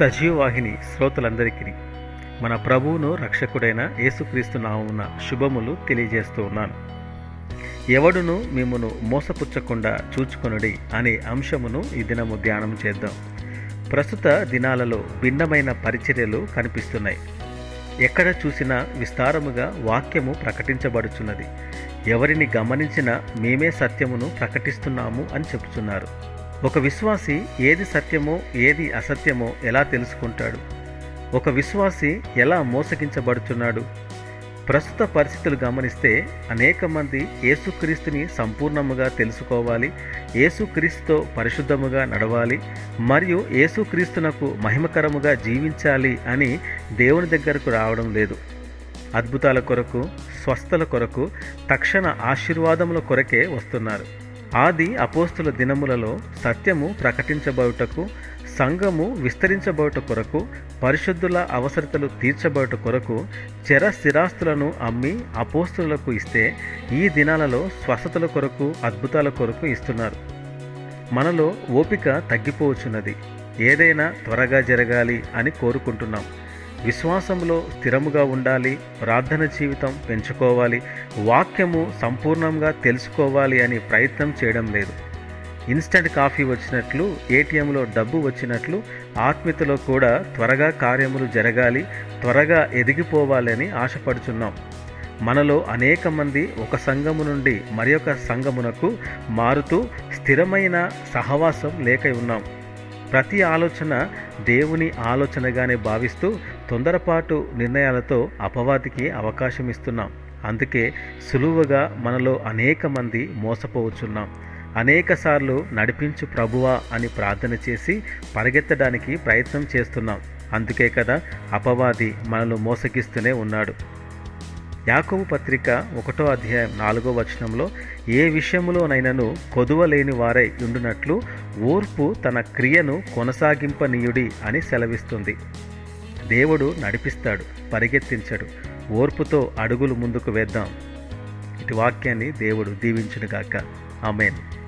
సజీవవాహిని శ్రోతలందరికీ మన ప్రభువును రక్షకుడైన యేసుక్రీస్తు నామమున శుభములు తెలియజేస్తూ ఉన్నాను. ఎవడును మిమ్మను మోసపుచ్చకుండా చూచుకొనుడి అనే అంశమును ఈ దినము ధ్యానం చేద్దాం. ప్రస్తుత దినాలలో భిన్నమైన పరిచర్యలు కనిపిస్తున్నాయి. ఎక్కడ చూసినా విస్తారముగా వాక్యము ప్రకటించబడుచున్నది. ఎవరిని గమనించినా మేమే సత్యమును ప్రకటిస్తున్నాము అని చెబుతున్నారు. ఒక విశ్వాసి ఏది సత్యమో ఏది అసత్యమో ఎలా తెలుసుకుంటాడు? ఒక విశ్వాసి ఎలా మోసగించబడుతున్నాడు ప్రస్తుత పరిస్థితులు గమనిస్తే అనేక మంది యేసుక్రీస్తుని సంపూర్ణముగా తెలుసుకోవాలి యేసుక్రీస్తుతో పరిశుద్ధముగా నడవాలి మరియు యేసుక్రీస్తునకు మహిమకరముగా జీవించాలి అని దేవుని దగ్గరకు రావడం లేదు. అద్భుతాల కొరకు స్వస్థల కొరకు తక్షణ ఆశీర్వాదముల కొరకే వస్తున్నారు. ఆది అపోస్తుల దినములలో సత్యము ప్రకటించబడుటకు సంఘము విస్తరించబడుట కొరకు పరిశుద్ధుల అవసరతలు తీర్చబడుట కొరకు చెర స్థిరాస్తులను అమ్మి అపోస్తులకు ఇస్తే ఈ దినాలలో స్వస్థతల కొరకు అద్భుతాల కొరకు ఇస్తున్నారు. మనలో ఓపిక తగ్గిపోవచ్చున్నది ఏదైనా త్వరగా జరగాలి అని కోరుకుంటున్నాం. విశ్వాసంలో స్థిరముగా ఉండాలి ప్రార్థన జీవితం పెంచుకోవాలి వాక్యము సంపూర్ణంగా తెలుసుకోవాలి అని ప్రయత్నం చేయడం లేదు. ఇన్స్టంట్ కాఫీ వచ్చినట్లు ఏటీఎంలో డబ్బు వచ్చినట్లు ఆత్మీయతలో కూడా త్వరగా కార్యములు జరగాలి త్వరగా ఎదిగిపోవాలని ఆశపడుచున్నాం. మనలో అనేక మంది ఒక సంఘము నుండి మరి ఒక సంఘమునకు మారుతూ స్థిరమైన సహవాసం లేక ఉన్నాం. ప్రతి ఆలోచన దేవుని ఆలోచనగానే భావిస్తూ తొందరపాటు నిర్ణయాలతో అపవాదికి అవకాశం ఇస్తున్నాం అందుకే సులువుగా మనలో అనేక మంది మోసపోవచ్చున్నాం. అనేకసార్లు నడిపించు ప్రభువా అని ప్రార్థన చేసి పరిగెత్తడానికి ప్రయత్నం చేస్తున్నాం. అందుకే కదా అపవాది మనల్ని మోసగిస్తూనే ఉన్నాడు. యాకోబు పత్రిక ఒకటో అధ్యాయం నాలుగో వచనంలో ఏ విషయములోనైనను కొదువ లేని వారై ఉండునట్లు ఓర్పు తన క్రియను కొనసాగింపనీయుడి అని సెలవిస్తుంది. దేవుడు నడిపిస్తాడు పరిగెత్తించడు. ఓర్పుతో అడుగులు ముందుకు వేద్దాం. ఇటు వాక్యాన్ని దేవుడు దీవించునుగాక. ఆమెను.